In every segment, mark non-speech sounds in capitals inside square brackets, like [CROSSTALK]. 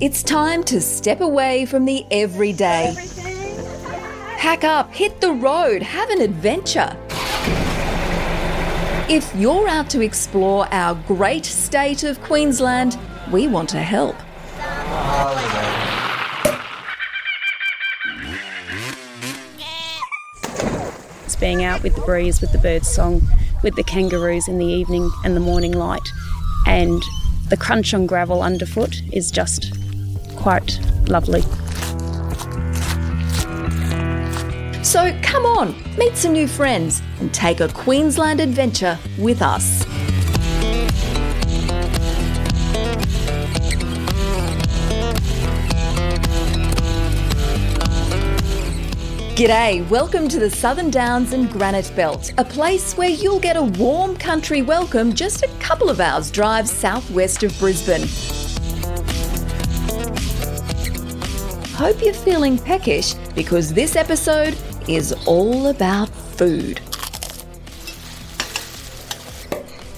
It's time to step away from the everyday. Pack up, hit the road, have an adventure. If you're out to explore our great state of Queensland, we want to help. It's being out with the breeze, with the birds' song, with the kangaroos in the evening and the morning light. And the crunch on gravel underfoot is just quite lovely. So come on, meet some new friends and take a Queensland adventure with us. G'day, welcome to the Southern Downs and Granite Belt, a place where you'll get a warm country welcome just a couple of hours' drive southwest of Brisbane. Hope you're feeling peckish because this episode is all about food.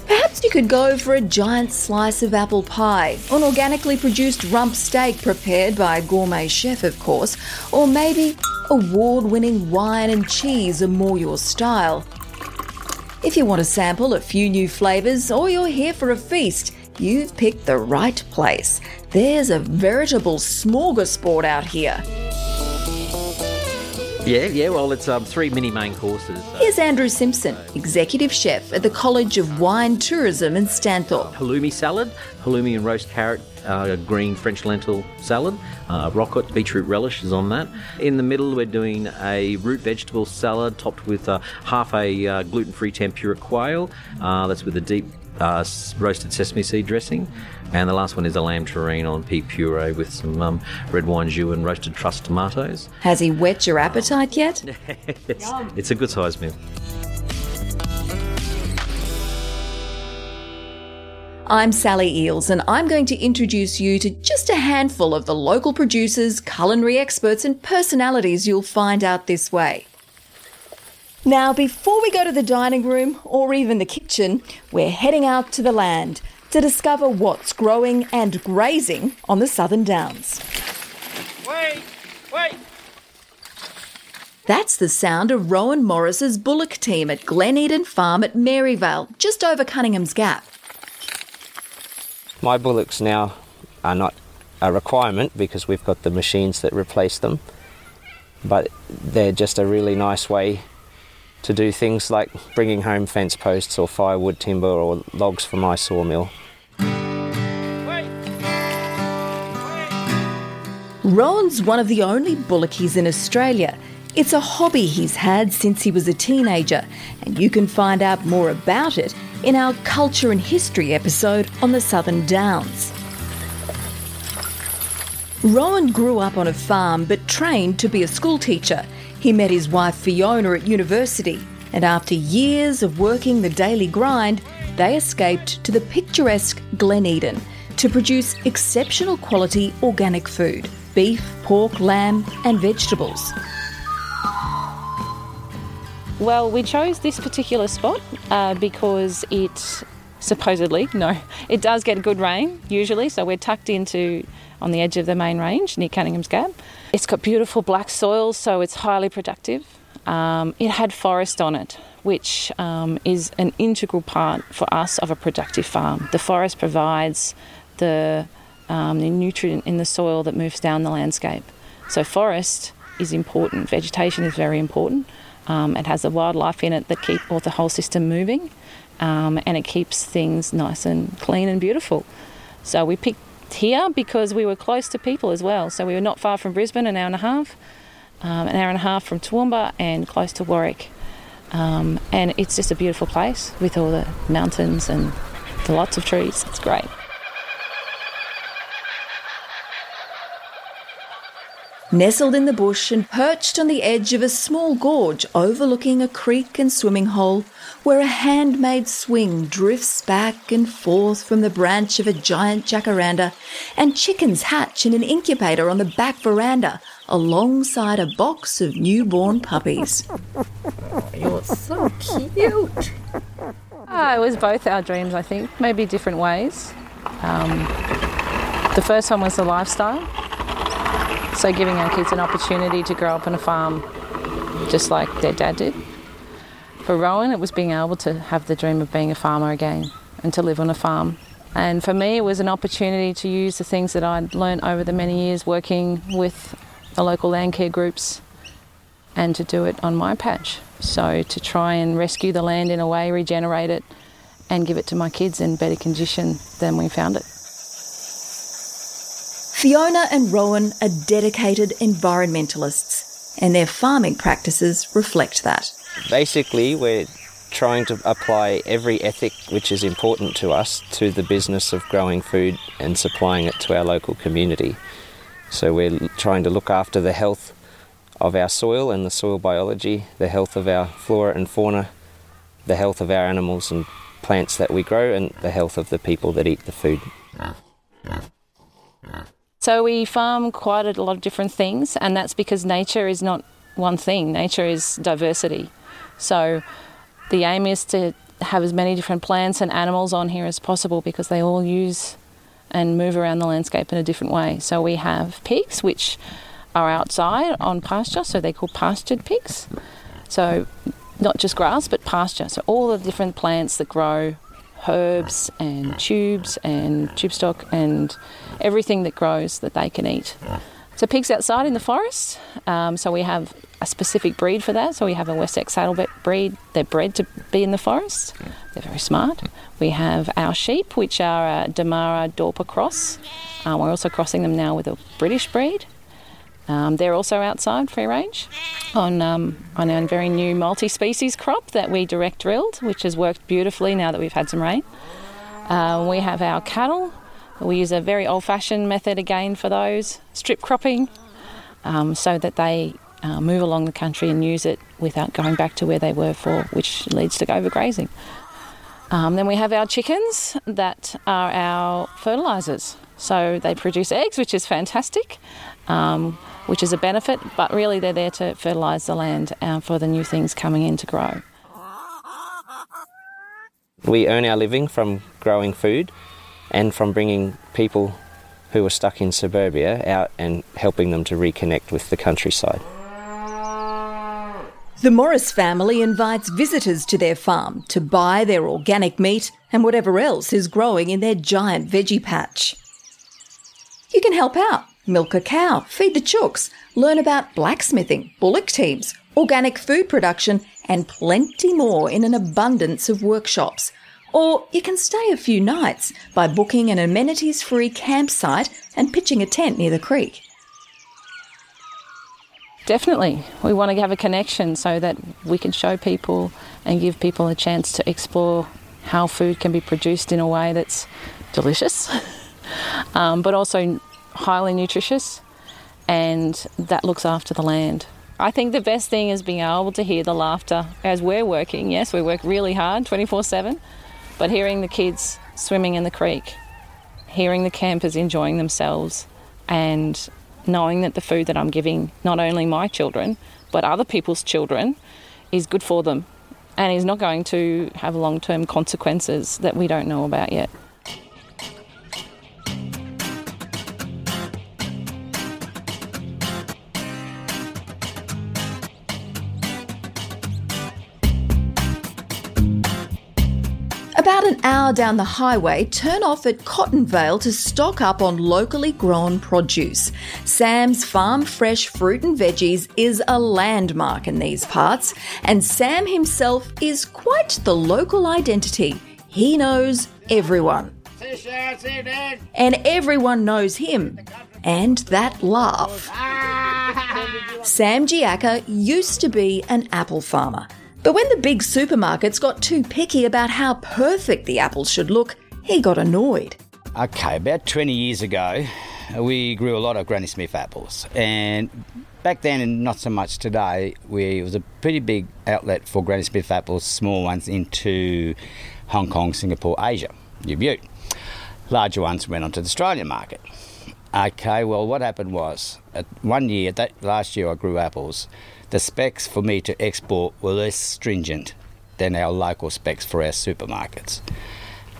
Perhaps you could go for a giant slice of apple pie, an organically produced rump steak prepared by a gourmet chef, of course, or maybe award winning wine and cheese are more your style. If you want to sample a few new flavours or you're here for a feast, you've picked the right place. There's a veritable smorgasbord out here. Yeah, yeah. Well, it's um, three mini main courses. Uh, Here's Andrew Simpson, Executive Chef at the College of Wine, Tourism in Stanthorpe. halloumi salad, halloumi and roast carrot, uh, green French lentil salad, uh, rocket beetroot relish is on that. In the middle, we're doing a root vegetable salad topped with uh, half a uh, gluten-free tempura quail. Uh, that's with a deep uh, roasted sesame seed dressing. And the last one is a lamb terrine on pea puree with some um, red wine jus and roasted truss tomatoes. Has he whet your appetite yet? [LAUGHS] it's, it's a good sized meal. I'm Sally Eels, and I'm going to introduce you to just a handful of the local producers, culinary experts, and personalities you'll find out this way. Now, before we go to the dining room or even the kitchen, we're heading out to the land to discover what's growing and grazing on the Southern Downs. Wait! Wait! That's the sound of Rowan Morris's bullock team at Glen Eden Farm at Maryvale, just over Cunningham's Gap. My bullocks now are not a requirement because we've got the machines that replace them, but they're just a really nice way to do things like bringing home fence posts or firewood timber or logs for my sawmill. Rowan's one of the only bullockies in Australia. It's a hobby he's had since he was a teenager, and you can find out more about it in our Culture and History episode on the Southern Downs. Rowan grew up on a farm but trained to be a schoolteacher. He met his wife Fiona at university, and after years of working the daily grind, they escaped to the picturesque Glen Eden to produce exceptional quality organic food beef, pork, lamb, and vegetables. Well, we chose this particular spot uh, because it supposedly, no, it does get good rain usually, so we're tucked into on the edge of the main range near Cunningham's Gap. It's got beautiful black soil, so it's highly productive. Um, it had forest on it, which um, is an integral part for us of a productive farm. The forest provides the, um, the nutrient in the soil that moves down the landscape. So, forest is important, vegetation is very important. Um, it has the wildlife in it that keep all the whole system moving, um, and it keeps things nice and clean and beautiful. So we picked here because we were close to people as well. So we were not far from Brisbane, an hour and a half. um, an hour and a half from Toowoomba and close to Warwick. Um, and it's just a beautiful place with all the mountains and lots of trees. It's great. Nestled in the bush and perched on the edge of a small gorge overlooking a creek and swimming hole, where a handmade swing drifts back and forth from the branch of a giant jacaranda, and chickens hatch in an incubator on the back veranda alongside a box of newborn puppies. You're so cute. Uh, it was both our dreams, I think, maybe different ways. Um, the first one was the lifestyle. So, giving our kids an opportunity to grow up on a farm just like their dad did. For Rowan, it was being able to have the dream of being a farmer again and to live on a farm. And for me, it was an opportunity to use the things that I'd learned over the many years working with the local land care groups and to do it on my patch. So, to try and rescue the land in a way, regenerate it, and give it to my kids in better condition than we found it. Fiona and Rowan are dedicated environmentalists, and their farming practices reflect that. Basically, we're trying to apply every ethic which is important to us to the business of growing food and supplying it to our local community. So we're trying to look after the health of our soil and the soil biology, the health of our flora and fauna, the health of our animals and plants that we grow, and the health of the people that eat the food. So we farm quite a lot of different things, and that's because nature is not one thing. Nature is diversity. So the aim is to have as many different plants and animals on here as possible because they all use and move around the landscape in a different way. So we have pigs, which are outside on pasture, so they're called pastured pigs. So not just grass, but pasture. So all the different plants that grow herbs and tubes and tube stock and everything that grows that they can eat. So pigs outside in the forest. Um, so we have a specific breed for that. So we have a Wessex saddleback breed. They're bred to be in the forest. They're very smart. We have our sheep, which are a Damara Dorper cross. Um, we're also crossing them now with a British breed. Um, they're also outside free range on um, on our very new multi-species crop that we direct drilled, which has worked beautifully now that we've had some rain. Uh, we have our cattle. We use a very old-fashioned method again for those strip cropping, um, so that they uh, move along the country and use it without going back to where they were for, which leads to overgrazing. Um, then we have our chickens that are our fertilisers. So they produce eggs, which is fantastic. Um, which is a benefit, but really they're there to fertilise the land uh, for the new things coming in to grow. We earn our living from growing food and from bringing people who are stuck in suburbia out and helping them to reconnect with the countryside. The Morris family invites visitors to their farm to buy their organic meat and whatever else is growing in their giant veggie patch. You can help out milk a cow, feed the chooks, learn about blacksmithing, bullock teams, organic food production, and plenty more in an abundance of workshops. Or you can stay a few nights by booking an amenities free campsite and pitching a tent near the creek. Definitely. We want to have a connection so that we can show people and give people a chance to explore how food can be produced in a way that's delicious, [LAUGHS] um, but also highly nutritious and that looks after the land. I think the best thing is being able to hear the laughter as we're working. Yes, we work really hard 24 7, but hearing the kids swimming in the creek, hearing the campers enjoying themselves, and knowing that the food that I'm giving not only my children, but other people's children is good for them and is not going to have long term consequences that we don't know about yet. About an hour down the highway, turn off at Cottonvale to stock up on locally grown produce. Sam's Farm Fresh Fruit and Veggies is a landmark in these parts, and Sam himself is quite the local identity. He knows everyone. And everyone knows him. And that laugh. [LAUGHS] Sam Giacca used to be an apple farmer. But when the big supermarkets got too picky about how perfect the apples should look, he got annoyed. Okay, about 20 years ago, we grew a lot of Granny Smith apples. And back then, and not so much today, we, it was a pretty big outlet for Granny Smith apples, small ones, into Hong Kong, Singapore, Asia, New Butte. Larger ones went onto the Australian market. Okay, well, what happened was, at one year, that last year I grew apples, the specs for me to export were less stringent than our local specs for our supermarkets.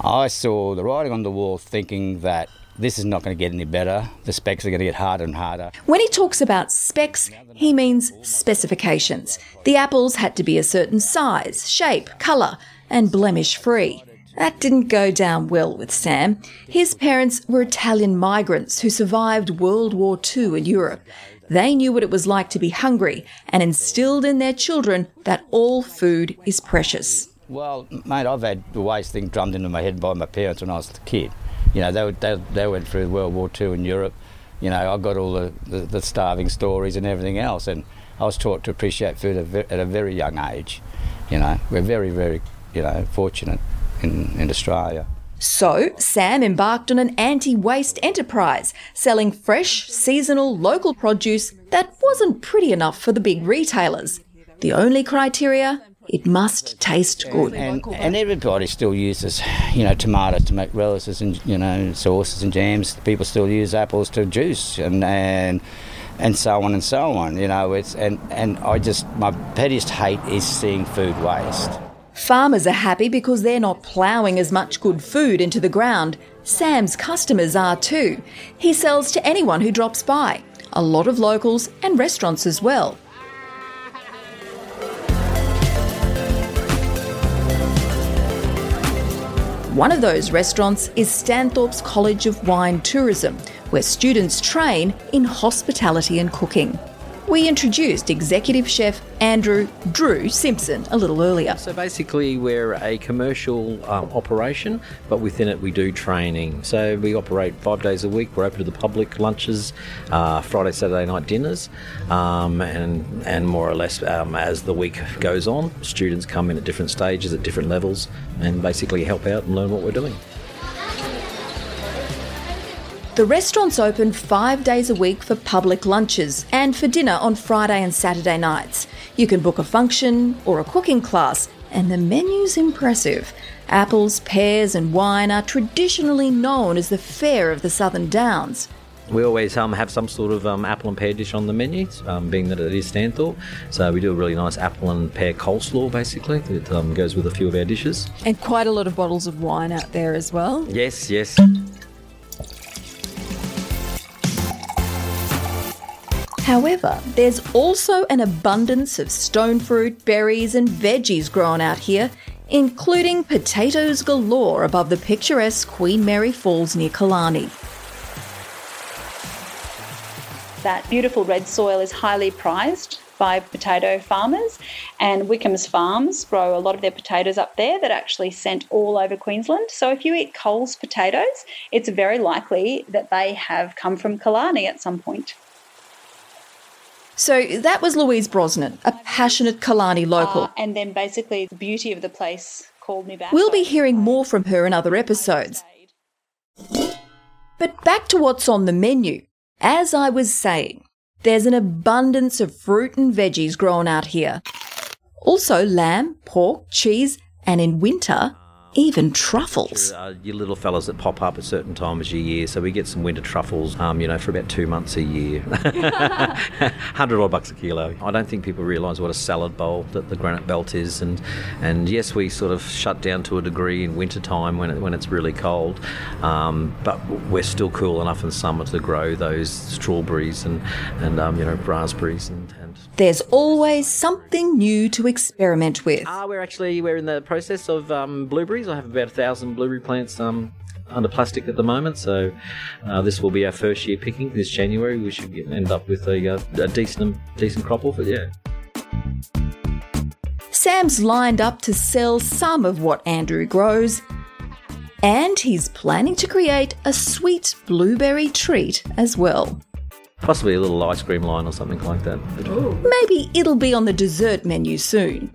I saw the writing on the wall thinking that this is not going to get any better. The specs are going to get harder and harder. When he talks about specs, he means specifications. The apples had to be a certain size, shape, colour, and blemish free. That didn't go down well with Sam. His parents were Italian migrants who survived World War II in Europe. They knew what it was like to be hungry and instilled in their children that all food is precious. Well, mate, I've had the waste thing drummed into my head by my parents when I was a kid. You know, they, they, they went through World War II in Europe. You know, I got all the, the, the starving stories and everything else, and I was taught to appreciate food at a, at a very young age. You know, we're very, very, you know, fortunate in, in Australia. So, Sam embarked on an anti waste enterprise, selling fresh, seasonal, local produce that wasn't pretty enough for the big retailers. The only criteria it must taste good. And, and everybody still uses, you know, tomatoes to make relishes and, you know, sauces and jams. People still use apples to juice and, and, and so on and so on. You know, it's, and, and I just, my pettiest hate is seeing food waste. Farmers are happy because they're not ploughing as much good food into the ground. Sam's customers are too. He sells to anyone who drops by, a lot of locals and restaurants as well. One of those restaurants is Stanthorpe's College of Wine Tourism, where students train in hospitality and cooking. We introduced executive chef Andrew Drew Simpson a little earlier. So basically, we're a commercial um, operation, but within it we do training. So we operate five days a week. We're open to the public, lunches, uh, Friday, Saturday night dinners, um, and and more or less um, as the week goes on, students come in at different stages, at different levels, and basically help out and learn what we're doing. The restaurant's open five days a week for public lunches and for dinner on Friday and Saturday nights. You can book a function or a cooking class, and the menu's impressive. Apples, pears, and wine are traditionally known as the fare of the Southern Downs. We always um, have some sort of um, apple and pear dish on the menu, um, being that it is Stanthorpe. So we do a really nice apple and pear coleslaw, basically, that um, goes with a few of our dishes. And quite a lot of bottles of wine out there as well. Yes, yes. However, there's also an abundance of stone fruit, berries, and veggies grown out here, including potatoes galore above the picturesque Queen Mary Falls near Killarney. That beautiful red soil is highly prized by potato farmers, and Wickham's Farms grow a lot of their potatoes up there that are actually sent all over Queensland. So if you eat Coles potatoes, it's very likely that they have come from Killarney at some point. So that was Louise Brosnan, a passionate Killarney local. Uh, and then basically the beauty of the place called me back. We'll be hearing more from her in other episodes. But back to what's on the menu. As I was saying, there's an abundance of fruit and veggies grown out here. Also lamb, pork, cheese, and in winter, even truffles. Uh, your little fellas that pop up at certain times of year. So we get some winter truffles, um, you know, for about two months a year. [LAUGHS] Hundred odd bucks a kilo. I don't think people realise what a salad bowl that the granite belt is, and and yes, we sort of shut down to a degree in winter time when it, when it's really cold, um, but we're still cool enough in summer to grow those strawberries and and um, you know raspberries and. There's always something new to experiment with. Ah, we're actually we're in the process of um, blueberries. I have about a thousand blueberry plants um, under plastic at the moment, so uh, this will be our first year picking this January. We should get, end up with a, uh, a decent decent crop off it. Yeah. Sam's lined up to sell some of what Andrew grows, and he's planning to create a sweet blueberry treat as well. Possibly a little ice cream line or something like that. Maybe it'll be on the dessert menu soon.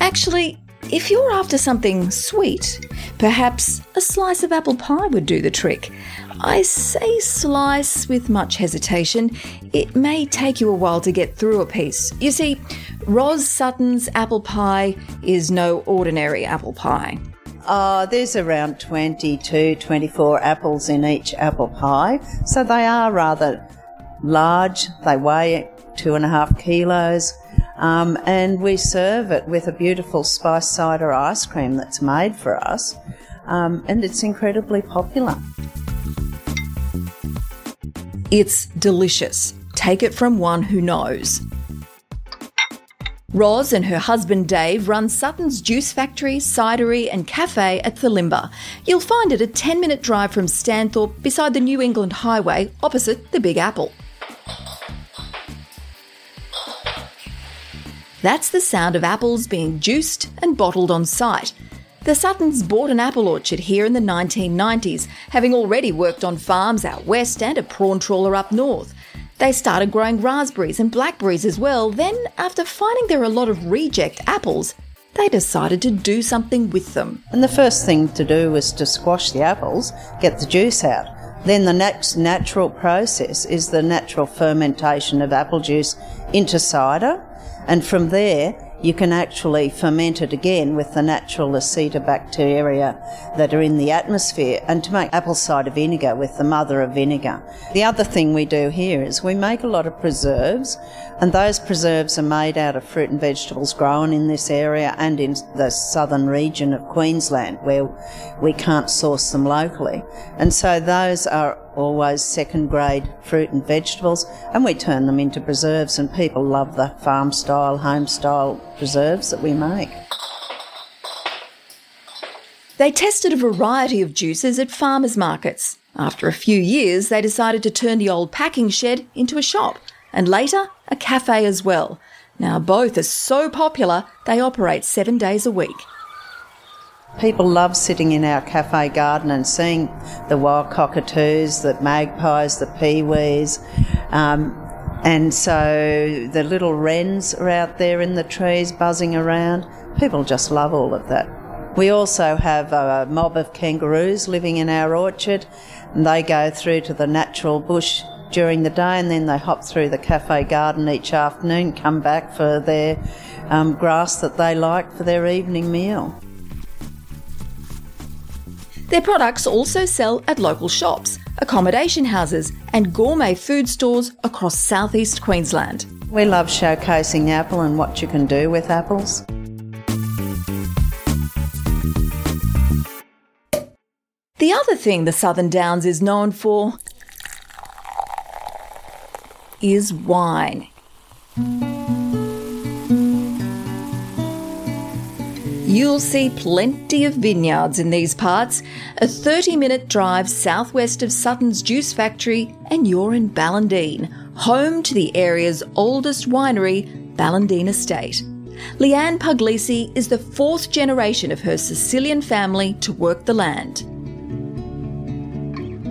Actually, if you're after something sweet, perhaps a slice of apple pie would do the trick. I say slice with much hesitation. It may take you a while to get through a piece. You see, Ros Sutton's apple pie is no ordinary apple pie. Uh, there's around 22, 24 apples in each apple pie, so they are rather large. They weigh two and a half kilos. Um, and we serve it with a beautiful spice cider ice cream that's made for us, um, and it's incredibly popular. It's delicious. Take it from one who knows. Ros and her husband Dave run Sutton's Juice Factory, Cidery, and Cafe at Thulimbah. You'll find it a 10 minute drive from Stanthorpe beside the New England Highway opposite the Big Apple. That's the sound of apples being juiced and bottled on site. The Suttons bought an apple orchard here in the 1990s, having already worked on farms out west and a prawn trawler up north. They started growing raspberries and blackberries as well. Then, after finding there are a lot of reject apples, they decided to do something with them. And the first thing to do was to squash the apples, get the juice out. Then the next natural process is the natural fermentation of apple juice into cider. And from there, you can actually ferment it again with the natural acetobacteria that are in the atmosphere and to make apple cider vinegar with the mother of vinegar. The other thing we do here is we make a lot of preserves and those preserves are made out of fruit and vegetables grown in this area and in the southern region of Queensland where we can't source them locally. And so those are always second grade fruit and vegetables, and we turn them into preserves, and people love the farm style, home style preserves that we make. They tested a variety of juices at farmers markets. After a few years, they decided to turn the old packing shed into a shop, and later, a cafe as well. Now, both are so popular, they operate seven days a week. People love sitting in our cafe garden and seeing the wild cockatoos, the magpies, the peewees. Um, and so the little wrens are out there in the trees buzzing around. People just love all of that. We also have a mob of kangaroos living in our orchard, and they go through to the natural bush during the day and then they hop through the cafe garden each afternoon, come back for their um, grass that they like for their evening meal. Their products also sell at local shops, accommodation houses, and gourmet food stores across southeast Queensland. We love showcasing apple and what you can do with apples. The other thing the Southern Downs is known for is wine. You'll see plenty of vineyards in these parts. A 30 minute drive southwest of Sutton's Juice Factory, and you're in Ballandean, home to the area's oldest winery, Ballandean Estate. Leanne Puglisi is the fourth generation of her Sicilian family to work the land.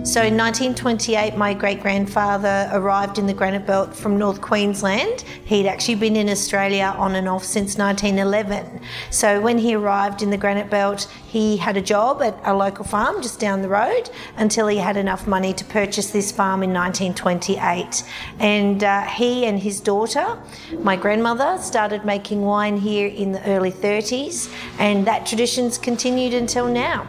So in 1928, my great grandfather arrived in the Granite Belt from North Queensland. He'd actually been in Australia on and off since 1911. So when he arrived in the Granite Belt, he had a job at a local farm just down the road until he had enough money to purchase this farm in 1928. And uh, he and his daughter, my grandmother, started making wine here in the early 30s, and that tradition's continued until now.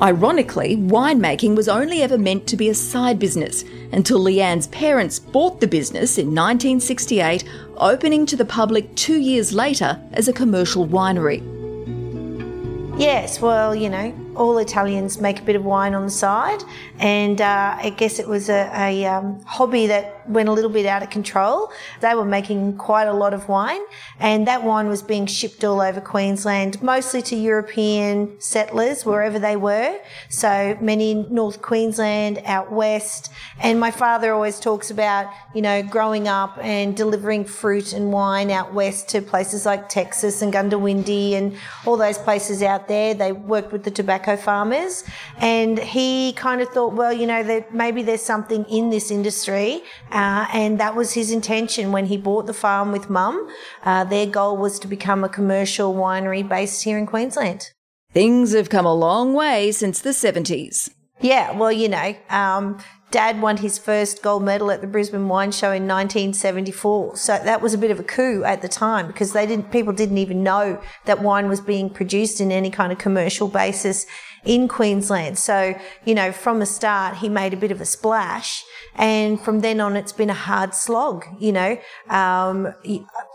Ironically, winemaking was only ever meant to be a side business until Leanne's parents bought the business in 1968, opening to the public two years later as a commercial winery. Yes, well, you know, all Italians make a bit of wine on the side, and uh, I guess it was a, a um, hobby that went a little bit out of control. They were making quite a lot of wine, and that wine was being shipped all over Queensland, mostly to European settlers wherever they were. So many in North Queensland, out west. And my father always talks about, you know, growing up and delivering fruit and wine out west to places like Texas and Goondiwindi and all those places out there. They worked with the tobacco farmers, and he kind of thought, well, you know, that maybe there's something in this industry, uh, and that was his intention when he bought the farm with mum. Uh, their goal was to become a commercial winery based here in Queensland. Things have come a long way since the 70s. Yeah, well, you know, um, Dad won his first gold medal at the Brisbane Wine Show in 1974. So that was a bit of a coup at the time because they didn't, people didn't even know that wine was being produced in any kind of commercial basis in Queensland. So, you know, from the start, he made a bit of a splash. And from then on, it's been a hard slog, you know. Um,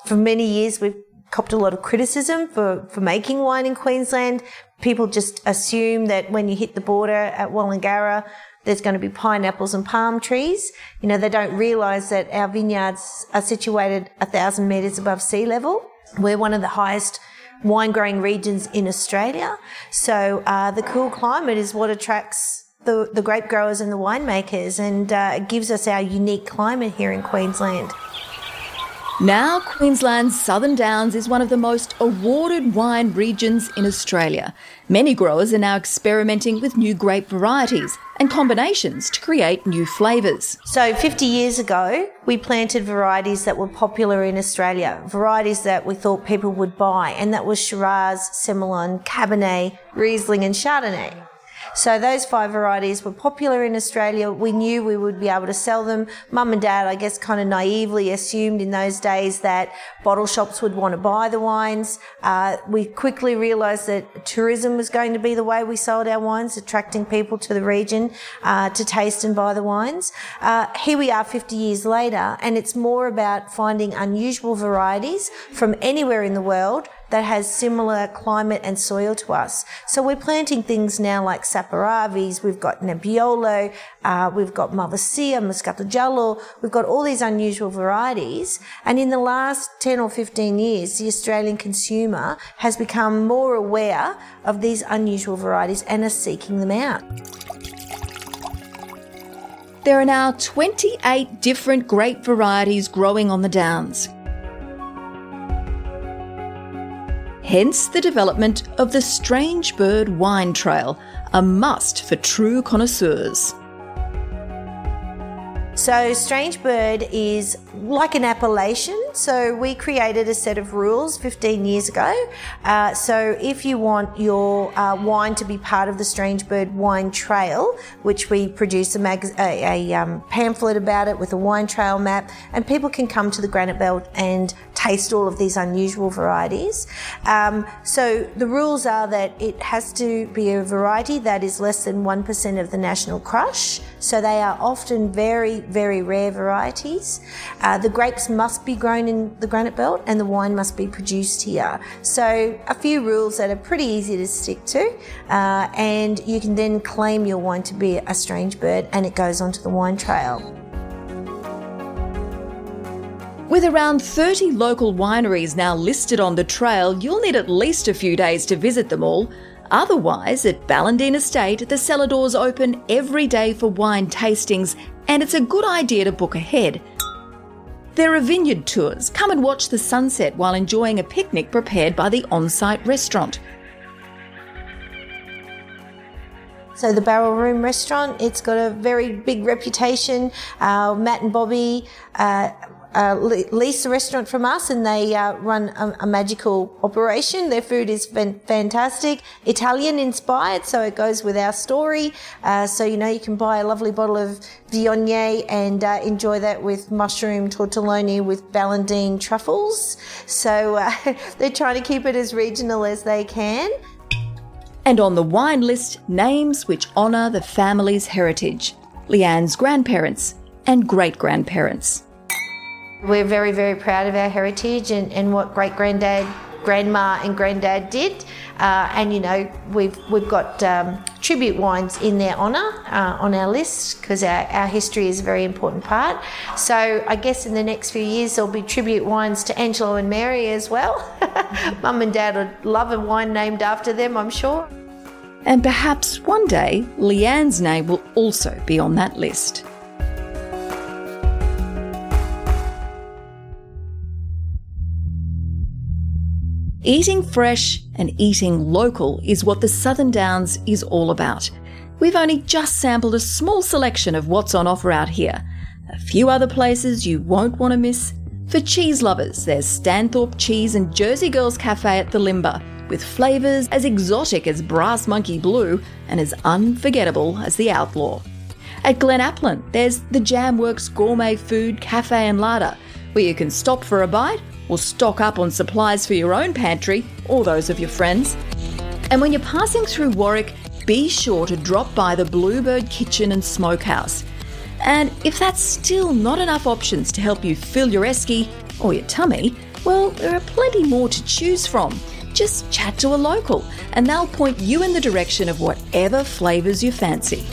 for many years, we've copped a lot of criticism for, for making wine in Queensland. People just assume that when you hit the border at Wallangarra, there's going to be pineapples and palm trees. You know, they don't realise that our vineyards are situated a thousand metres above sea level. We're one of the highest wine growing regions in Australia. So uh, the cool climate is what attracts the, the grape growers and the winemakers and uh, gives us our unique climate here in Queensland. Now, Queensland's Southern Downs is one of the most awarded wine regions in Australia. Many growers are now experimenting with new grape varieties and combinations to create new flavours. So, 50 years ago, we planted varieties that were popular in Australia, varieties that we thought people would buy, and that was Shiraz, Semillon, Cabernet, Riesling, and Chardonnay. So those five varieties were popular in Australia. We knew we would be able to sell them. Mum and dad, I guess, kind of naively assumed in those days that bottle shops would want to buy the wines. Uh, we quickly realised that tourism was going to be the way we sold our wines, attracting people to the region uh, to taste and buy the wines. Uh, here we are 50 years later, and it's more about finding unusual varieties from anywhere in the world that has similar climate and soil to us. So we're planting things now like Saperavis, we've got Nebbiolo, uh, we've got Malvasia, Moscato Giallo, we've got all these unusual varieties. And in the last 10 or 15 years, the Australian consumer has become more aware of these unusual varieties and are seeking them out. There are now 28 different grape varieties growing on the Downs. Hence the development of the Strange Bird Wine Trail, a must for true connoisseurs. So, Strange Bird is like an appellation. So, we created a set of rules 15 years ago. Uh, so, if you want your uh, wine to be part of the Strange Bird Wine Trail, which we produce a, mag- a, a um, pamphlet about it with a wine trail map, and people can come to the Granite Belt and taste all of these unusual varieties. Um, so, the rules are that it has to be a variety that is less than 1% of the national crush. So, they are often very very rare varieties. Uh, the grapes must be grown in the granite belt and the wine must be produced here. So, a few rules that are pretty easy to stick to, uh, and you can then claim your wine to be a strange bird and it goes onto the wine trail. With around 30 local wineries now listed on the trail, you'll need at least a few days to visit them all. Otherwise, at Ballandean Estate, the cellar doors open every day for wine tastings, and it's a good idea to book ahead. There are vineyard tours. Come and watch the sunset while enjoying a picnic prepared by the on site restaurant. So the Barrel Room restaurant, it's got a very big reputation. Uh, Matt and Bobby uh, uh, lease a restaurant from us and they uh, run a, a, magical operation. Their food is fan- fantastic, Italian inspired, so it goes with our story. Uh, so, you know, you can buy a lovely bottle of Viognier and uh, enjoy that with mushroom tortelloni with Ballandean truffles. So uh, [LAUGHS] they're trying to keep it as regional as they can. And on the wine list, names which honour the family's heritage Leanne's grandparents and great grandparents. We're very, very proud of our heritage and, and what great granddad grandma and granddad did. Uh, and you know, we've we've got um, tribute wines in their honour uh, on our list because our, our history is a very important part. So I guess in the next few years there'll be tribute wines to Angelo and Mary as well. [LAUGHS] Mum and Dad would love a wine named after them, I'm sure. And perhaps one day Leanne's name will also be on that list. Eating fresh and eating local is what the Southern Downs is all about. We've only just sampled a small selection of what's on offer out here. A few other places you won't want to miss. For cheese lovers, there's Stanthorpe Cheese and Jersey Girls Cafe at Thulimbah, with flavours as exotic as Brass Monkey Blue and as unforgettable as the Outlaw. At Glen Aplin, there's the Jamworks Gourmet Food Cafe and Larder, where you can stop for a bite or stock up on supplies for your own pantry or those of your friends. And when you're passing through Warwick, be sure to drop by the Bluebird Kitchen and Smokehouse. And if that's still not enough options to help you fill your esky or your tummy, well, there are plenty more to choose from. Just chat to a local and they'll point you in the direction of whatever flavours you fancy.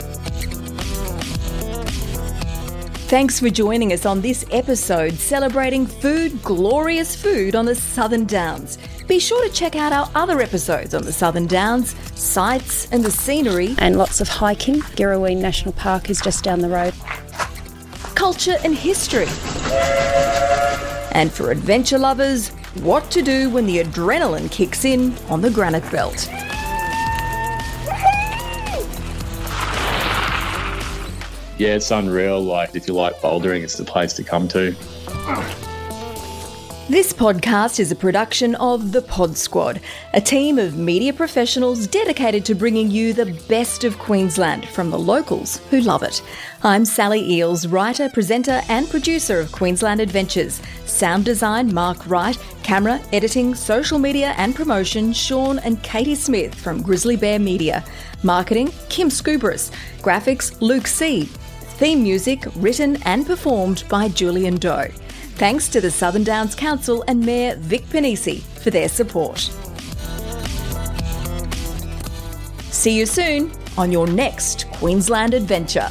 Thanks for joining us on this episode celebrating food, glorious food on the Southern Downs. Be sure to check out our other episodes on the Southern Downs, sights and the scenery. And lots of hiking. Girraween National Park is just down the road. Culture and history. And for adventure lovers, what to do when the adrenaline kicks in on the Granite Belt. Yeah, it's unreal. Like, if you like bouldering, it's the place to come to. This podcast is a production of The Pod Squad, a team of media professionals dedicated to bringing you the best of Queensland from the locals who love it. I'm Sally Eels, writer, presenter, and producer of Queensland Adventures. Sound design, Mark Wright. Camera, editing, social media, and promotion, Sean and Katie Smith from Grizzly Bear Media. Marketing, Kim Scubris. Graphics, Luke C. Theme music written and performed by Julian Doe. Thanks to the Southern Downs Council and Mayor Vic Pennisi for their support. See you soon on your next Queensland adventure.